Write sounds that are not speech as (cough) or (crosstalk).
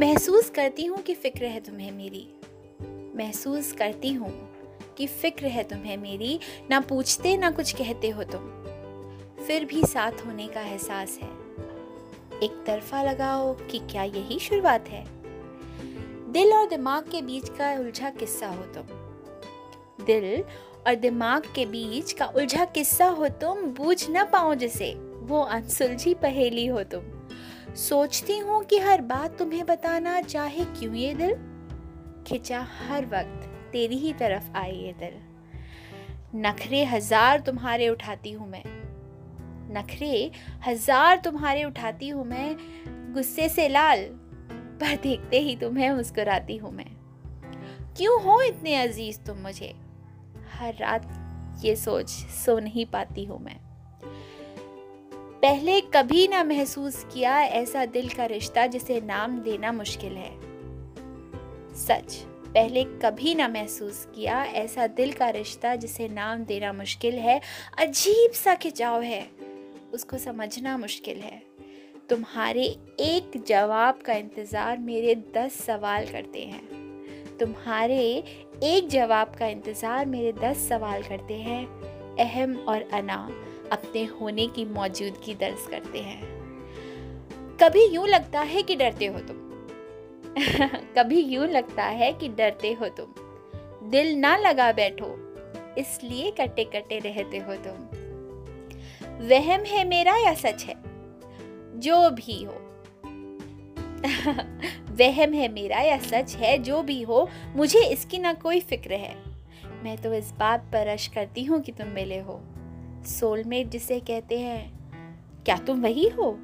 महसूस करती हूँ कि फ़िक्र है तुम्हें मेरी। महसूस करती हूँ कि फ़िक्र है तुम्हें मेरी। ना पूछते, ना कुछ कहते हो तुम। फिर भी साथ होने का एहसास है। एक तरफा लगाओ कि क्या यही शुरुआत है? दिल और दिमाग के बीच का उलझा किस्सा हो तुम। दिल और दिमाग के बीच का उलझा किस्सा हो तुम। बूझ न पाओ जिसे। वो अनसुलझी पहेली हो तुम। सोचती हूँ कि हर बात तुम्हें बताना चाहे क्यों ये दिल? खिंचा हर वक्त तेरी ही तरफ़ आए ये दिल। नखरे हज़ार तुम्हारे उठाती हूँ मैं। नखरे हज़ार तुम्हारे उठाती हूँ मैं, गुस्से से लाल, पर देखते ही तुम्हें मुस्कुराती हूँ मैं। क्यों हो इतने अज़ीज़ तुम मुझे? हर रात ये सोच सो नहीं पाती हूँ मैं। पहले कभी ना महसूस किया ऐसा दिल का रिश्ता जिसे नाम देना मुश्किल है। सच, पहले कभी ना महसूस किया ऐसा दिल का रिश्ता जिसे नाम देना मुश्किल है, अजीब सा खिंचाव है। उसको समझना मुश्किल है। तुम्हारे एक जवाब का इंतज़ार मेरे दस सवाल करते हैं। तुम्हारे एक जवाब का इंतज़ार मेरे दस सवाल करते हैं। अहम और अना अपने होने की मौजूदगी दर्ज करते हैं। कभी यूँ लगता है कि डरते हो तुम। (laughs) कभी यूँ लगता है कि डरते हो तुम। दिल ना लगा बैठो, इसलिए कटे कटे रहते हो तुम। वहम है मेरा या सच है? जो भी हो। (laughs) वहम है मेरा या सच है, जो भी हो, मुझे इसकी ना कोई फ़िक्र है। मैं तो इस बात पर रश करती हूँ कि तुम मिले हो। सोलमेट जिसे कहते हैं क्या तुम वही हो?